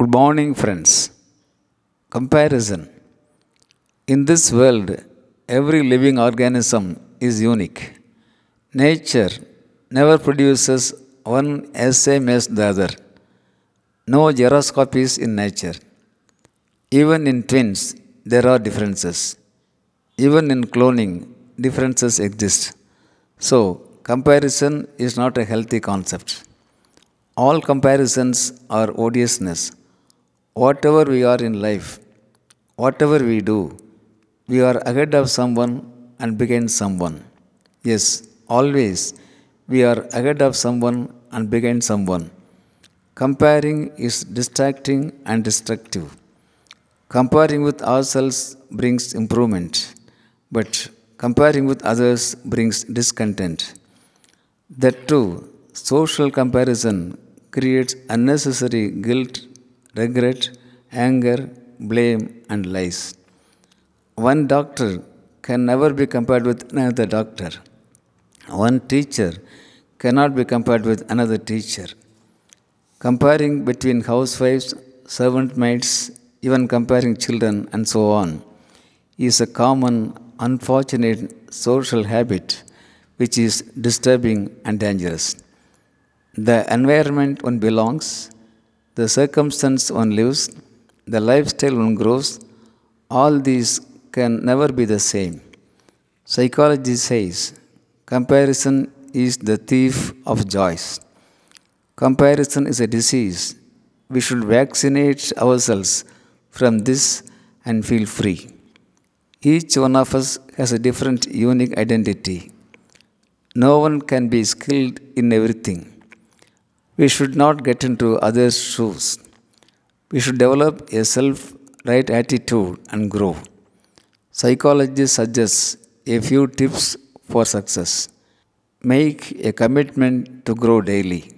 Good morning, friends. Comparison. In this world, every living organism is unique. Nature never produces one as same as the other. No xerox copies in nature. Even in twins, there are differences. Even in cloning, differences exist. So, comparison is not a healthy concept. All comparisons are odiousness. Whatever we are in life, whatever we do, we are ahead of someone and behind someone. Yes, always we are ahead of someone and behind someone. Comparing is distracting and destructive. Comparing with ourselves brings improvement, but comparing with others brings discontent. That too, social comparison creates unnecessary guilt, regret, anger, blame, and lies. One doctor can never be compared with another doctor. One teacher cannot be compared with another teacher. Comparing between housewives, servant maids, even comparing children, and so on, is a common, unfortunate social habit which is disturbing and dangerous. The environment one belongs, the circumstance one lives, the lifestyle one grows, all these can never be the same. Psychology says comparison is the thief of joys. Comparison is a disease. We should vaccinate ourselves from this and feel free. Each one of us has a different, unique identity. No one can be skilled in everything. We should not get into others' shoes. We should develop a self right attitude and grow. Psychology suggests a few tips for success. Make a commitment to grow daily.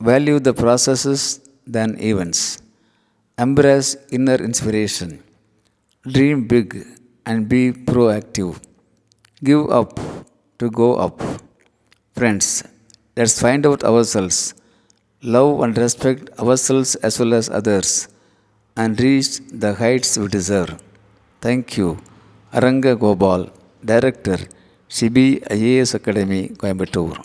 Value the processes than events. Embrace inner inspiration. Dream big and be proactive. Give up to go up. Friends, let's find out ourselves, love and respect ourselves as well as others, and reach the heights we deserve. Thank you. Aranga Gopal, Director, CB IAS Academy, Coimbatore.